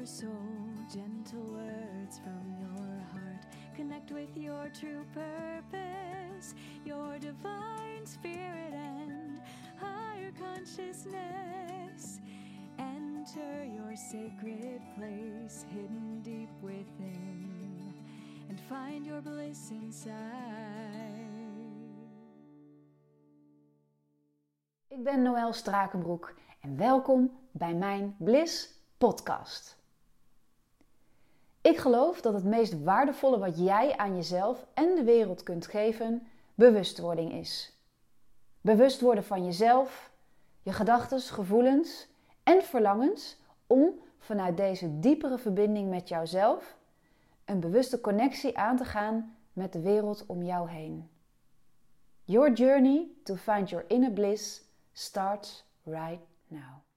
your soul, gentle words from your heart. Connect with your true purpose, your divine spirit and higher consciousness. Enter your sacred place, hidden deep within, and find your bliss inside. Ik ben Noël Strakenbroek en welkom bij mijn Bliss podcast. Ik geloof dat het meest waardevolle wat jij aan jezelf en de wereld kunt geven, bewustwording is. Bewust worden van jezelf, je gedachten, gevoelens en verlangens om vanuit deze diepere verbinding met jouzelf een bewuste connectie aan te gaan met de wereld om jou heen. Your journey to find your inner bliss starts right now.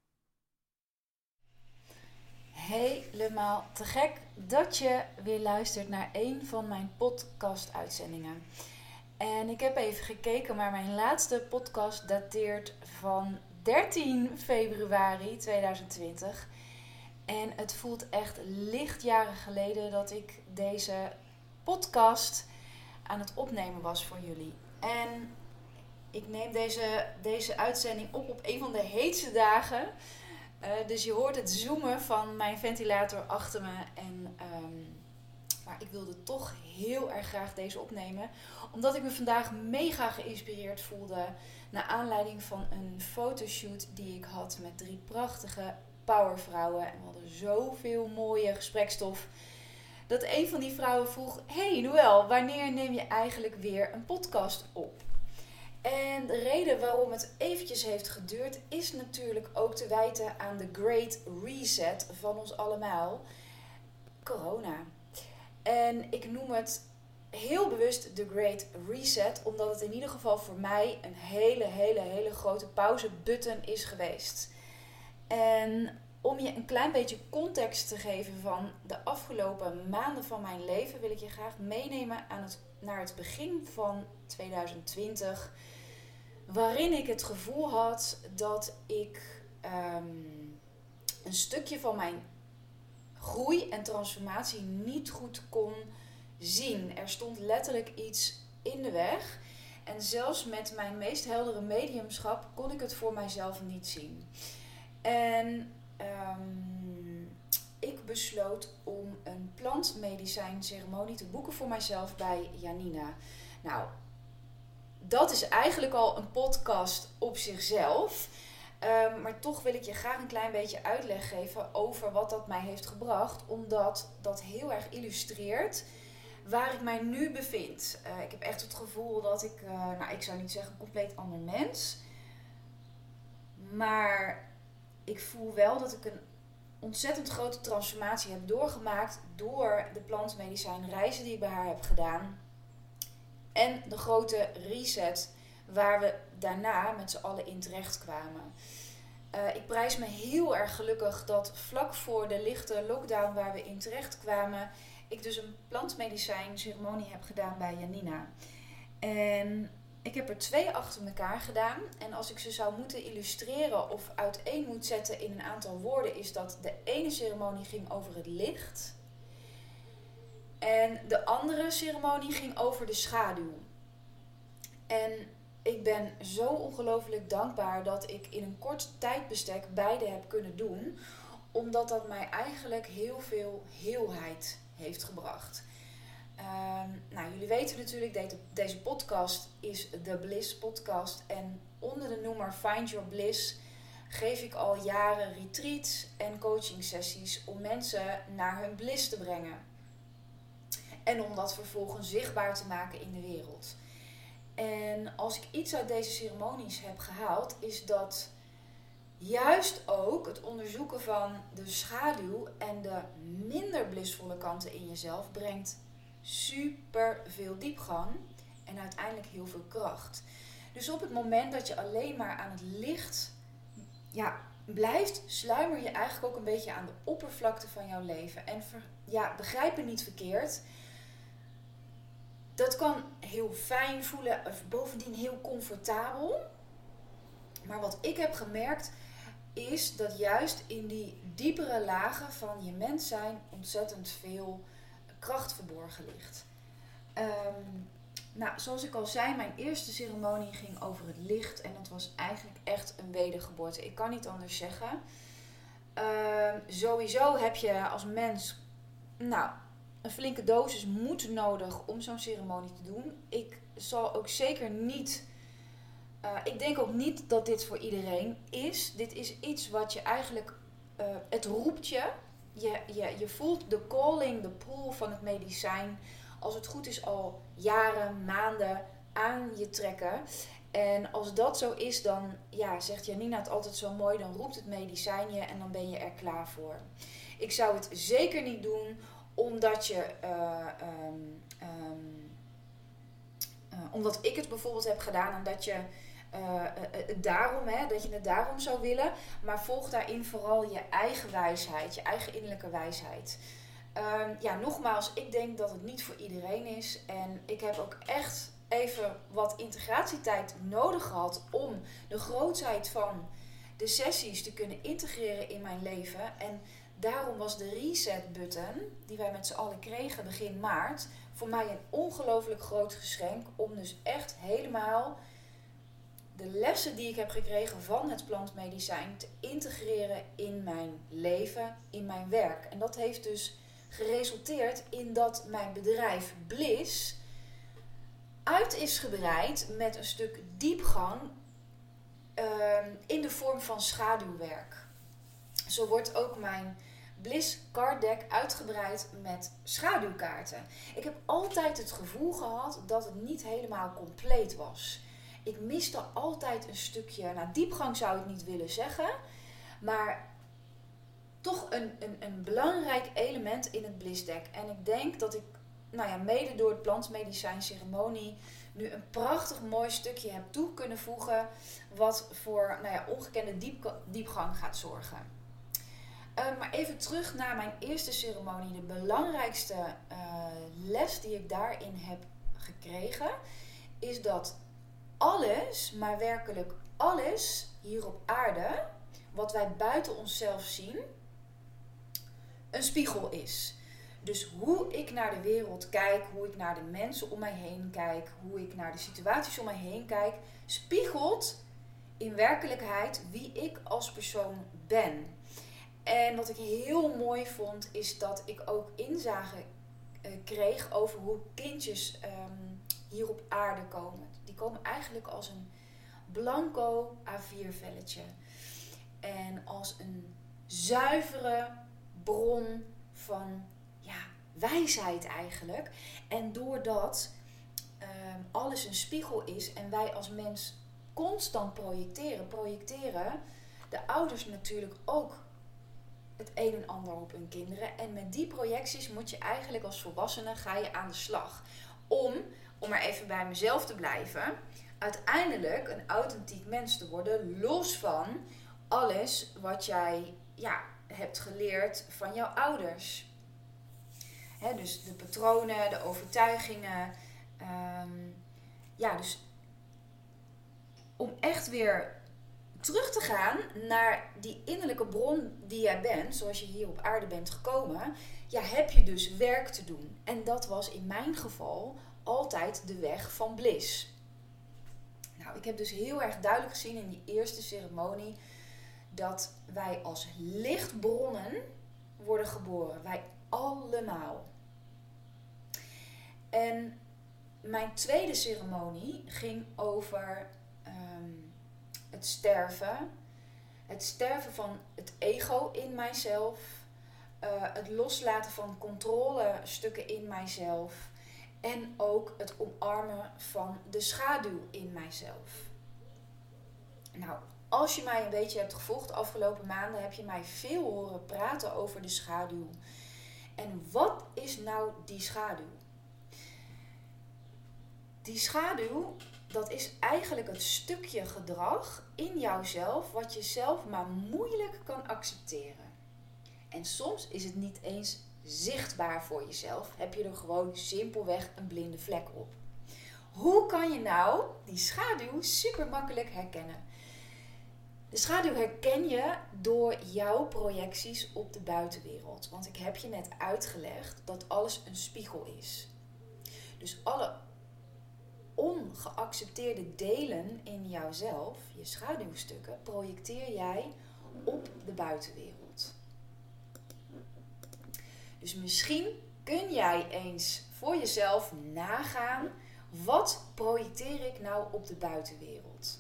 Helemaal te gek dat je weer luistert naar een van mijn podcast-uitzendingen. En ik heb even gekeken, maar mijn laatste podcast dateert van 13 februari 2020. En het voelt echt lichtjaren geleden dat ik deze podcast aan het opnemen was voor jullie. En ik neem deze, deze uitzending op op een van de heetste dagen. Uh, dus je hoort het zoomen van mijn ventilator achter me. En, um, maar ik wilde toch heel erg graag deze opnemen. Omdat ik me vandaag mega geïnspireerd voelde. Naar aanleiding van een fotoshoot die ik had met drie prachtige powervrouwen. En we hadden zoveel mooie gesprekstof. Dat een van die vrouwen vroeg: Hey Noël, wanneer neem je eigenlijk weer een podcast op? En de reden waarom het eventjes heeft geduurd is natuurlijk ook te wijten aan de Great Reset van ons allemaal. Corona. En ik noem het heel bewust de Great Reset, omdat het in ieder geval voor mij een hele, hele, hele grote pauzebutton is geweest. En om je een klein beetje context te geven van de afgelopen maanden van mijn leven, wil ik je graag meenemen aan het, naar het begin van 2020 waarin ik het gevoel had dat ik ehm, een stukje van mijn groei en transformatie niet goed kon zien. Er stond letterlijk iets in de weg. En zelfs met mijn meest heldere mediumschap kon ik het voor mijzelf niet zien. En ehm, ik besloot om een plantmedicijnceremonie te boeken voor mijzelf bij Janina. Nou, dat is eigenlijk al een podcast op zichzelf. Um, maar toch wil ik je graag een klein beetje uitleg geven over wat dat mij heeft gebracht. Omdat dat heel erg illustreert waar ik mij nu bevind. Uh, ik heb echt het gevoel dat ik, uh, nou ik zou niet zeggen compleet ander mens. Maar ik voel wel dat ik een ontzettend grote transformatie heb doorgemaakt door de plantmedicijnreizen die ik bij haar heb gedaan. En de grote reset waar we daarna met z'n allen in terecht kwamen. Uh, ik prijs me heel erg gelukkig dat vlak voor de lichte lockdown waar we in terecht kwamen, ik dus een plantmedicijn ceremonie heb gedaan bij Janina. En ik heb er twee achter elkaar gedaan. En als ik ze zou moeten illustreren of uiteen moet zetten in een aantal woorden, is dat de ene ceremonie ging over het licht. En de andere ceremonie ging over de schaduw. En ik ben zo ongelooflijk dankbaar dat ik in een kort tijdbestek beide heb kunnen doen. Omdat dat mij eigenlijk heel veel heelheid heeft gebracht. Um, nou, jullie weten natuurlijk, deze podcast is de Bliss podcast. En onder de noemer Find Your Bliss geef ik al jaren retreats en coaching sessies om mensen naar hun bliss te brengen. En om dat vervolgens zichtbaar te maken in de wereld. En als ik iets uit deze ceremonies heb gehaald, is dat juist ook het onderzoeken van de schaduw en de minder blissvolle kanten in jezelf brengt super veel diepgang en uiteindelijk heel veel kracht. Dus op het moment dat je alleen maar aan het licht ja, blijft, sluimer je eigenlijk ook een beetje aan de oppervlakte van jouw leven. En ja, begrijp me niet verkeerd dat kan heel fijn voelen, bovendien heel comfortabel. Maar wat ik heb gemerkt, is dat juist in die diepere lagen van je mens zijn ontzettend veel kracht verborgen ligt. Ehm, nou, zoals ik al zei, mijn eerste ceremonie ging over het licht en dat was eigenlijk echt een wedergeboorte. Ik kan niet anders zeggen. Ehm, sowieso heb je als mens, nou, een flinke dosis moed nodig om zo'n ceremonie te doen. Ik zal ook zeker niet. Uh, ik denk ook niet dat dit voor iedereen is. Dit is iets wat je eigenlijk. Uh, het roept je. Je, je. je voelt de calling, de pull van het medicijn. Als het goed is, al jaren, maanden aan je trekken. En als dat zo is, dan ja, zegt Janina het altijd zo mooi. Dan roept het medicijn je en dan ben je er klaar voor. Ik zou het zeker niet doen omdat je. Uh, um, um, uh, omdat ik het bijvoorbeeld heb gedaan en dat je. Uh, daarom, hè, dat je het daarom zou willen. Maar volg daarin vooral je eigen wijsheid, je eigen innerlijke wijsheid. Um, ja, nogmaals, ik denk dat het niet voor iedereen is. En ik heb ook echt even wat integratietijd nodig gehad om de grootheid van de sessies te kunnen integreren in mijn leven. En daarom was de reset button, die wij met z'n allen kregen begin maart, voor mij een ongelooflijk groot geschenk. Om dus echt helemaal de lessen die ik heb gekregen van het plantmedicijn te integreren in mijn leven, in mijn werk. En dat heeft dus geresulteerd in dat mijn bedrijf Bliss uit is gebreid met een stuk diepgang uh, in de vorm van schaduwwerk. Zo wordt ook mijn Bliss Card Deck uitgebreid met schaduwkaarten. Ik heb altijd het gevoel gehad dat het niet helemaal compleet was. Ik miste altijd een stukje, nou diepgang zou ik niet willen zeggen, maar toch een, een, een belangrijk element in het Bliss Deck. En ik denk dat ik, nou ja, mede door het plantmedicijn ceremonie nu een prachtig mooi stukje heb toe kunnen voegen, wat voor nou ja, ongekende diep, diepgang gaat zorgen. Uh, maar even terug naar mijn eerste ceremonie. De belangrijkste uh, les die ik daarin heb gekregen is dat alles, maar werkelijk alles hier op aarde, wat wij buiten onszelf zien, een spiegel is. Dus hoe ik naar de wereld kijk, hoe ik naar de mensen om mij heen kijk, hoe ik naar de situaties om mij heen kijk, spiegelt in werkelijkheid wie ik als persoon ben. En wat ik heel mooi vond, is dat ik ook inzage uh, kreeg over hoe kindjes um, hier op aarde komen. Die komen eigenlijk als een blanco A4-velletje. En als een zuivere bron van ja, wijsheid eigenlijk. En doordat um, alles een spiegel is en wij als mens constant projecteren, projecteren de ouders natuurlijk ook het een en ander op hun kinderen. En met die projecties moet je eigenlijk als volwassene ga je aan de slag. Om, om maar even bij mezelf te blijven, uiteindelijk een authentiek mens te worden, los van alles wat jij ja, hebt geleerd van jouw ouders. dus de patronen, de overtuigingen. Um, ja, dus om echt weer terug te gaan naar die innerlijke bron die jij bent, zoals je hier op aarde bent gekomen, ja, heb je dus werk te doen. En dat was in mijn geval altijd de weg van bliss. Nou, ik heb dus heel erg duidelijk gezien in die eerste ceremonie dat wij als lichtbronnen worden geboren. Wij allemaal. En mijn tweede ceremonie ging over um, het sterven. Het sterven van het ego in mijzelf. Uh, het loslaten van controlestukken in mijzelf. En ook het omarmen van de schaduw in mijzelf. Nou, als je mij een beetje hebt gevolgd de afgelopen maanden, heb je mij veel horen praten over de schaduw. En wat is nou die schaduw? Die schaduw dat is eigenlijk het stukje gedrag in jouzelf wat je zelf maar moeilijk kan accepteren. En soms is het niet eens zichtbaar voor jezelf, heb je er gewoon simpelweg een blinde vlek op. Hoe kan je nou die schaduw super makkelijk herkennen? De schaduw herken je door jouw projecties op de buitenwereld. Want ik heb je net uitgelegd dat alles een spiegel is. Dus alle ongeaccepteerde delen in jouzelf, je schaduwstukken, projecteer jij op de buitenwereld. Dus misschien kun jij eens voor jezelf nagaan: wat projecteer ik nou op de buitenwereld?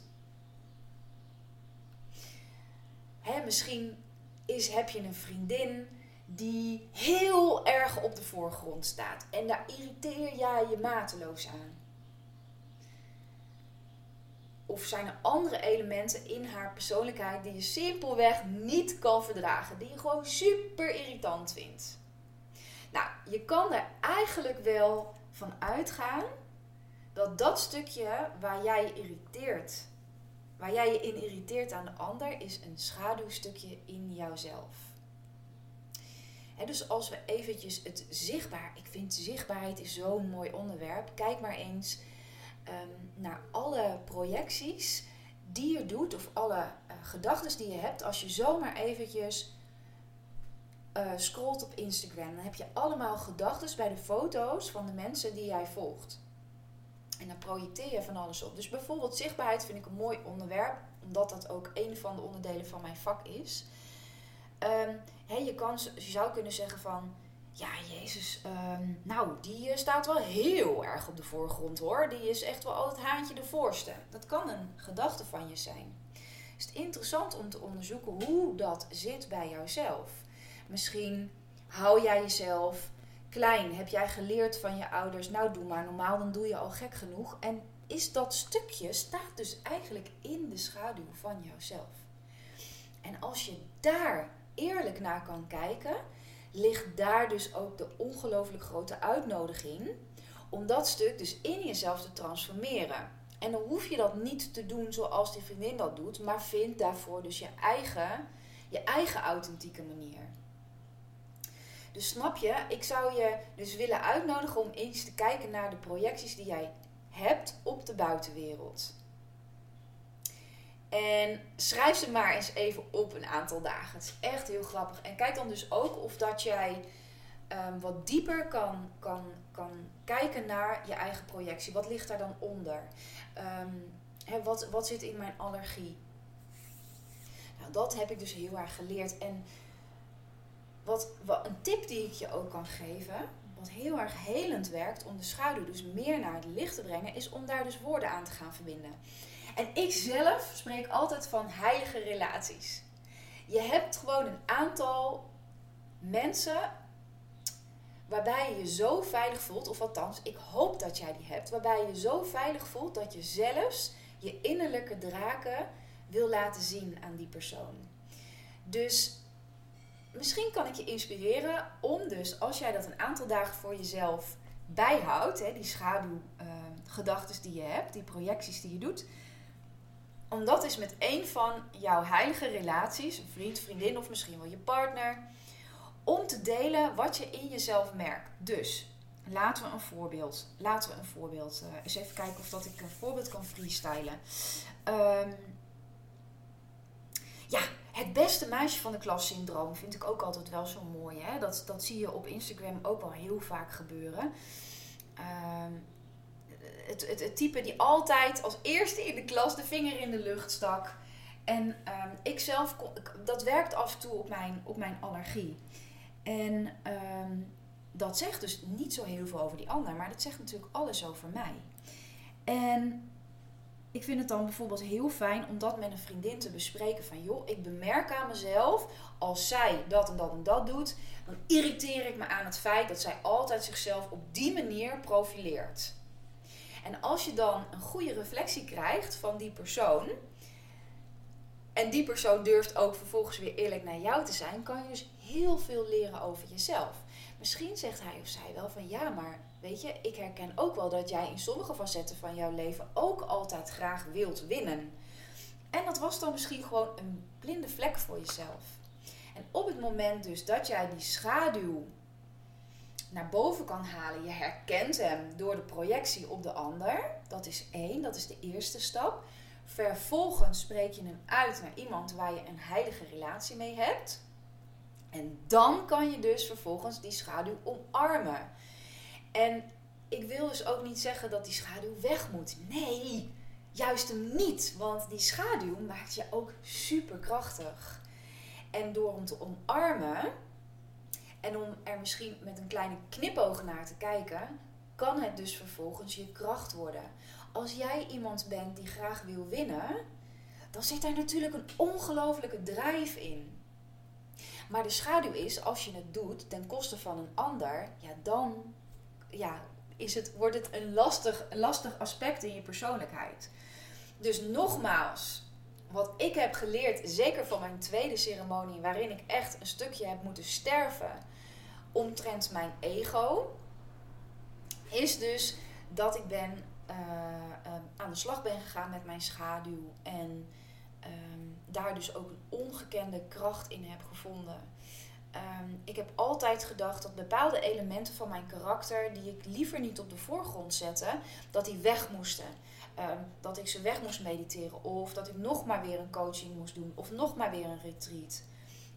Hè, misschien is, heb je een vriendin die heel erg op de voorgrond staat en daar irriteer jij je mateloos aan. Of zijn er andere elementen in haar persoonlijkheid die je simpelweg niet kan verdragen, die je gewoon super irritant vindt? Nou, je kan er eigenlijk wel van uitgaan dat dat stukje waar jij je irriteert, waar jij je in irriteert aan de ander, is een schaduwstukje in jouzelf. He, dus als we eventjes het zichtbaar, ik vind zichtbaarheid is zo'n mooi onderwerp. Kijk maar eens um, naar alle projecties die je doet of alle uh, gedachten die je hebt. Als je zomaar eventjes uh, scrolt op Instagram, dan heb je allemaal gedachten bij de foto's van de mensen die jij volgt. En dan projecteer je van alles op. Dus bijvoorbeeld zichtbaarheid vind ik een mooi onderwerp, omdat dat ook een van de onderdelen van mijn vak is. Um, je, kan, zou kunnen zeggen van, ja, Jezus, ehm, nou, die eh, staat wel heel erg op de voorgrond hoor. Die is echt wel altijd haantje de voorste. Dat kan een gedachte van je zijn. Is het interessant om te onderzoeken hoe dat zit bij jouzelf? Misschien hou jij jezelf klein. Heb jij geleerd van je ouders, nou doe maar normaal, dan doe je al gek genoeg. En is dat stukje, staat dus eigenlijk in de schaduw van jouzelf. En als je daar eerlijk naar kan kijken, ligt daar dus ook de ongelooflijk grote uitnodiging om dat stuk dus in jezelf te transformeren. En dan hoef je dat niet te doen zoals die vriendin dat doet, maar vind daarvoor dus je eigen, je eigen authentieke manier. Dus snap je, ik zou je dus willen uitnodigen om eens te kijken naar de projecties die jij hebt op de buitenwereld. En schrijf ze maar eens even op een aantal dagen. Het is echt heel grappig. En kijk dan dus ook of dat jij um, wat dieper kan, kan, kan kijken naar je eigen projectie. Wat ligt daar dan onder? Um, wat, wat zit in mijn allergie? Nou, dat heb ik dus heel erg geleerd. En wat, wat, een tip die ik je ook kan geven, wat heel erg helend werkt om de schaduw dus meer naar het licht te brengen, is om daar dus woorden aan te gaan verbinden. En ik zelf spreek altijd van heilige relaties. Je hebt gewoon een aantal mensen waarbij je je zo veilig voelt, of althans, ik hoop dat jij die hebt, waarbij je je zo veilig voelt dat je zelfs je innerlijke draken wil laten zien aan die persoon. Dus misschien kan ik je inspireren om dus, als jij dat een aantal dagen voor jezelf bijhoudt, hè, die schaduwgedachten uh, die je hebt, die projecties die je doet, om dat is met een van jouw heilige relaties, een vriend, vriendin of misschien wel je partner, om te delen wat je in jezelf merkt. Dus laten we een voorbeeld, laten we een voorbeeld, uh, eens even kijken of dat ik een voorbeeld kan freestylen. Um, ja, het beste meisje van de klas syndroom vind ik ook altijd wel zo mooi. Hè? Dat, dat zie je op Instagram ook wel heel vaak gebeuren. Um, het, het, het, type die altijd als eerste in de klas de vinger in de lucht stak. En um, ik zelf, dat werkt af en toe op mijn, op mijn allergie. En um, dat zegt dus niet zo heel veel over die ander, maar dat zegt natuurlijk alles over mij. En ik vind het dan bijvoorbeeld heel fijn om dat met een vriendin te bespreken. Van joh, ik bemerk aan mezelf, als zij dat en dat en dat doet, dan irriteer ik me aan het feit dat zij altijd zichzelf op die manier profileert. En als je dan een goede reflectie krijgt van die persoon, en die persoon durft ook vervolgens weer eerlijk naar jou te zijn, kan je dus heel veel leren over jezelf. Misschien zegt hij of zij wel van ja, maar weet je, ik herken ook wel dat jij in sommige facetten van jouw leven ook altijd graag wilt winnen. En dat was dan misschien gewoon een blinde vlek voor jezelf. En op het moment dus dat jij die schaduw naar boven kan halen. Je herkent hem door de projectie op de ander. Dat is één, dat is de eerste stap. Vervolgens spreek je hem uit naar iemand waar je een heilige relatie mee hebt. En dan kan je dus vervolgens die schaduw omarmen. En ik wil dus ook niet zeggen dat die schaduw weg moet. Nee, juist hem niet. Want die schaduw maakt je ook superkrachtig. En door hem te omarmen en om er misschien met een kleine knipoog naar te kijken, kan het dus vervolgens je kracht worden. Als jij iemand bent die graag wil winnen, dan zit daar natuurlijk een ongelofelijke drijf in. Maar de schaduw is, als je het doet ten koste van een ander, ja, dan ja, is het, wordt het een lastig, lastig aspect in je persoonlijkheid. Dus nogmaals, wat ik heb geleerd, zeker van mijn tweede ceremonie, waarin ik echt een stukje heb moeten sterven omtrent mijn ego, is dus dat ik ben uh, aan de slag ben gegaan met mijn schaduw en um, daar dus ook een ongekende kracht in heb gevonden. Um, ik heb altijd gedacht dat bepaalde elementen van mijn karakter, die ik liever niet op de voorgrond zette, dat die weg moesten. Um, dat ik ze weg moest mediteren. Of dat ik nog maar weer een coaching moest doen. Of nog maar weer een retreat.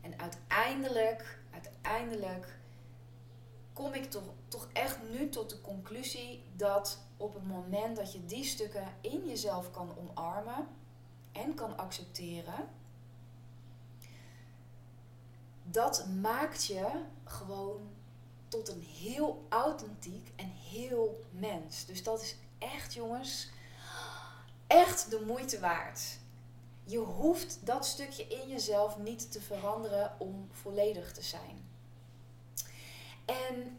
En uiteindelijk, uiteindelijk kom ik toch, toch echt nu tot de conclusie dat op het moment dat je die stukken in jezelf kan omarmen en kan accepteren, dat maakt je gewoon tot een heel authentiek en heel mens. Dus dat is echt, jongens, echt de moeite waard. Je hoeft dat stukje in jezelf niet te veranderen om volledig te zijn. En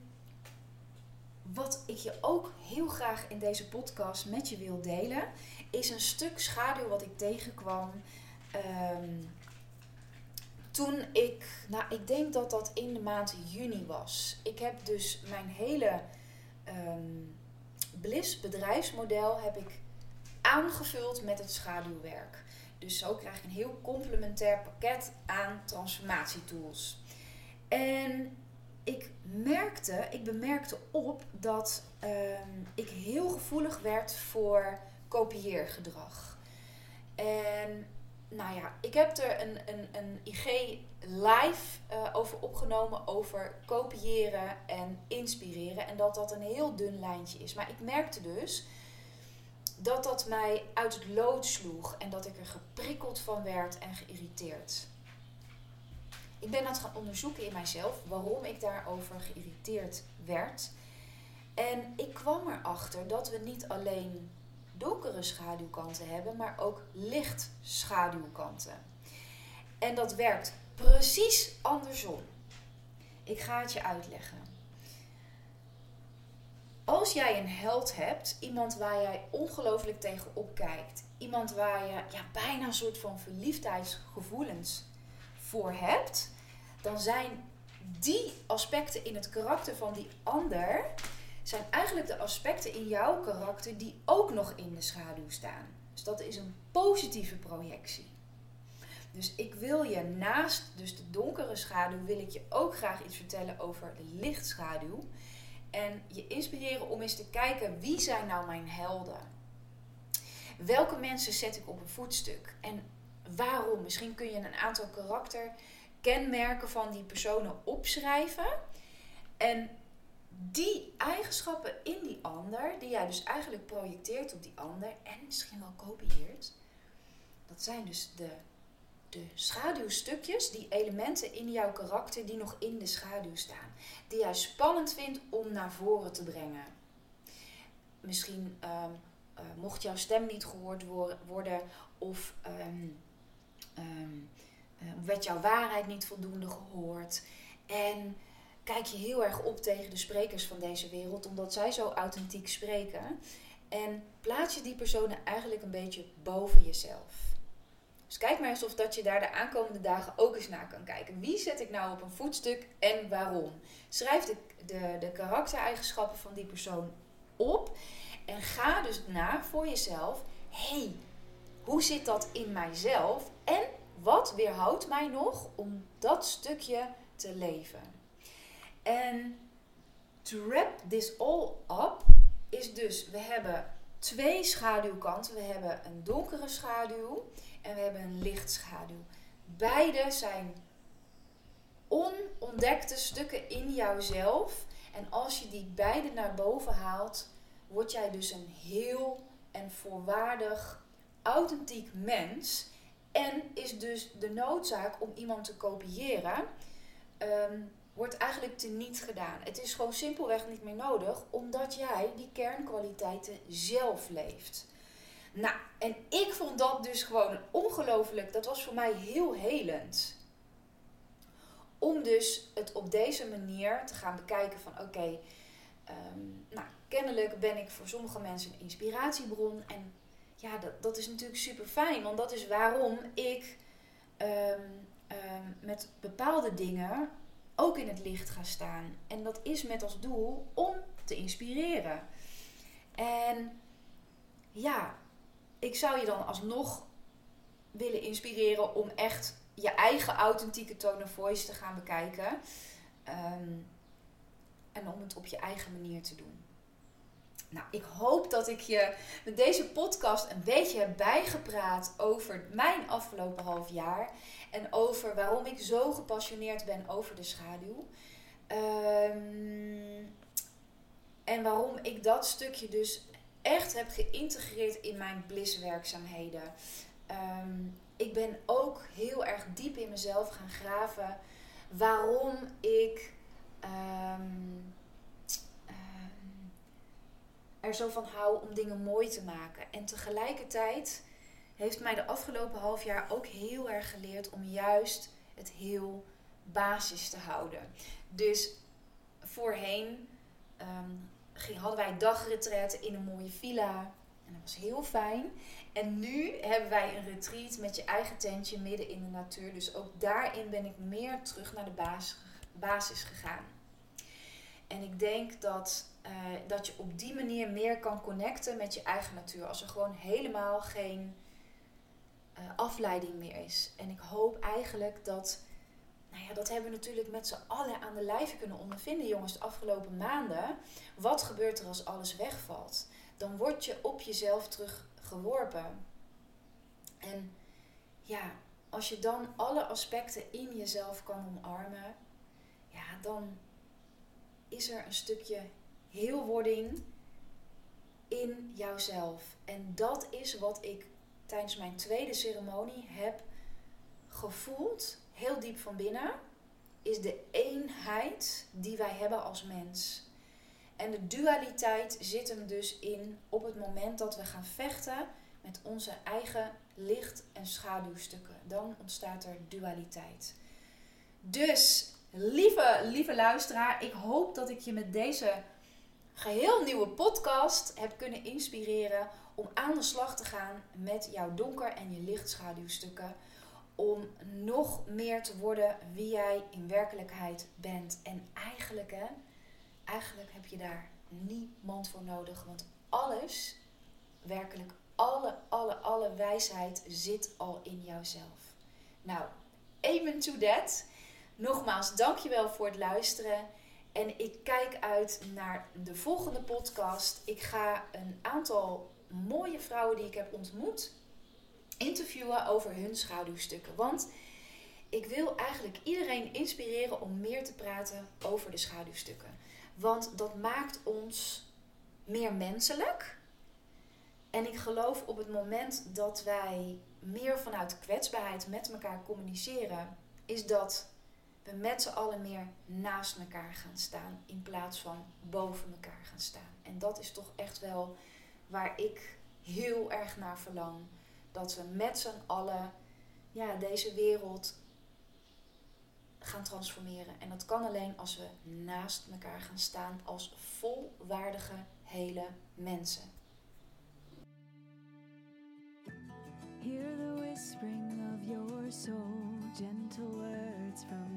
wat ik je ook heel graag in deze podcast met je wil delen, is een stuk schaduw wat ik tegenkwam. Ehm, toen ik, nou ik denk dat dat in de maand juni was. Ik heb dus mijn hele um, Bliss bedrijfsmodel heb ik aangevuld met het schaduwwerk. Dus zo krijg ik een heel complementair pakket aan transformatietools. En ik merkte, ik bemerkte op dat ehm, ik heel gevoelig werd voor kopieergedrag. En nou ja, ik heb er een, een, een IG live uh, over opgenomen over kopiëren en inspireren. En dat dat een heel dun lijntje is. Maar ik merkte dus dat dat mij uit het lood sloeg en dat ik er geprikkeld van werd en geïrriteerd. Ik ben dat gaan onderzoeken in mijzelf waarom ik daarover geïrriteerd werd. En ik kwam erachter dat we niet alleen donkere schaduwkanten hebben, maar ook licht schaduwkanten. En dat werkt precies andersom. Ik ga het je uitleggen. Als jij een held hebt, iemand waar jij ongelooflijk tegenop kijkt, iemand waar je ja, bijna een soort van verliefdheidsgevoelens voor hebt, dan zijn die aspecten in het karakter van die ander, zijn eigenlijk de aspecten in jouw karakter die ook nog in de schaduw staan. Dus dat is een positieve projectie. Dus ik wil je naast dus de donkere schaduw, wil ik je ook graag iets vertellen over de lichtschaduw. En je inspireren om eens te kijken wie zijn nou mijn helden. Welke mensen zet ik op een voetstuk? En waarom? Misschien kun je een aantal karakterkenmerken van die personen opschrijven. En die eigenschappen in die ander, die jij dus eigenlijk projecteert op die ander en misschien wel kopieert, dat zijn dus de, de schaduwstukjes, die elementen in jouw karakter die nog in de schaduw staan. Die jij spannend vindt om naar voren te brengen. Misschien ehm, eh, mocht jouw stem niet gehoord worden of um, um, werd jouw waarheid niet voldoende gehoord. En kijk je heel erg op tegen de sprekers van deze wereld, omdat zij zo authentiek spreken. En plaats je die personen eigenlijk een beetje boven jezelf. Dus kijk maar eens of dat je daar de aankomende dagen ook eens naar kan kijken. Wie zet ik nou op een voetstuk en waarom? Schrijf de, de, de karaktereigenschappen van die persoon op. En ga dus na voor jezelf. hey, hoe zit dat in mijzelf? En wat weerhoudt mij nog om dat stukje te leven? En to wrap this all up is dus, we hebben twee schaduwkanten. We hebben een donkere schaduw en we hebben een lichtschaduw. Beide zijn onontdekte stukken in jouzelf. En als je die beide naar boven haalt, word jij dus een heel en volwaardig, authentiek mens. En is dus de noodzaak om iemand te kopiëren, ehm, wordt eigenlijk teniet gedaan. Het is gewoon simpelweg niet meer nodig, omdat jij die kernkwaliteiten zelf leeft. Nou, en ik vond dat dus gewoon ongelooflijk. Dat was voor mij heel helend. Om dus het op deze manier te gaan bekijken van oké, ehm, nou, kennelijk ben ik voor sommige mensen een inspiratiebron. En ja, dat, dat is natuurlijk super fijn. Want dat is waarom ik ehm, ehm, met bepaalde dingen ook in het licht ga staan. En dat is met als doel om te inspireren. En ja, ik zou je dan alsnog willen inspireren om echt je eigen authentieke tone of voice te gaan bekijken. Ehm, en om het op je eigen manier te doen. Nou, ik hoop dat ik je met deze podcast een beetje heb bijgepraat over mijn afgelopen half jaar. En over waarom ik zo gepassioneerd ben over de schaduw. Ehm, en waarom ik dat stukje dus echt heb geïntegreerd in mijn blisswerkzaamheden. Um, ik ben ook heel erg diep in mezelf gaan graven waarom ik ehm, ehm, er zo van hou om dingen mooi te maken. En tegelijkertijd heeft mij de afgelopen half jaar ook heel erg geleerd om juist het heel basis te houden. Dus voorheen um, hadden wij dagretretten in een mooie villa. En dat was heel fijn. En nu hebben wij een retreat met je eigen tentje midden in de natuur. Dus ook daarin ben ik meer terug naar de basis gegaan. En ik denk dat, uh, dat je op die manier meer kan connecten met je eigen natuur. Als er gewoon helemaal geen uh, afleiding meer is. En ik hoop eigenlijk dat. Nou ja, dat hebben we natuurlijk met z'n allen aan de lijve kunnen ondervinden, jongens, de afgelopen maanden. Wat gebeurt er als alles wegvalt? Dan word je op jezelf terug geworpen. En ja, als je dan alle aspecten in jezelf kan omarmen, ja, dan is er een stukje heelwording in jouzelf. En dat is wat ik tijdens mijn tweede ceremonie heb gevoeld, heel diep van binnen, is de eenheid die wij hebben als mens. En de dualiteit zit hem dus in op het moment dat we gaan vechten met onze eigen licht- en schaduwstukken. Dan ontstaat er dualiteit. Dus, lieve, lieve luisteraar, ik hoop dat ik je met deze geheel nieuwe podcast heb kunnen inspireren om aan de slag te gaan met jouw donker- en je lichtschaduwstukken. Om nog meer te worden wie jij in werkelijkheid bent. En eigenlijk, hè eigenlijk heb je daar niemand voor nodig. Want alles, werkelijk alle, alle, alle wijsheid zit al in jouzelf. Nou, amen to that. Nogmaals, dankjewel voor het luisteren. En ik kijk uit naar de volgende podcast. Ik ga een aantal mooie vrouwen die ik heb ontmoet interviewen over hun schaduwstukken. Want ik wil eigenlijk iedereen inspireren om meer te praten over de schaduwstukken. Want dat maakt ons meer menselijk. En ik geloof op het moment dat wij meer vanuit kwetsbaarheid met elkaar communiceren, is dat we met z'n allen meer naast elkaar gaan staan in plaats van boven elkaar gaan staan. En dat is toch echt wel waar ik heel erg naar verlang. Dat we met z'n allen ja, deze wereld gaan transformeren. En dat kan alleen als we naast elkaar gaan staan als volwaardige hele mensen. Hear the whispering of your soul, gentle words from.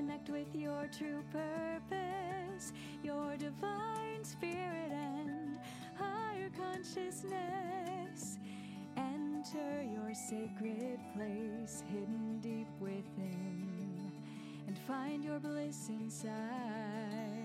Connect with your true purpose, your divine spirit and higher consciousness. Enter your sacred place hidden deep within and find your bliss inside.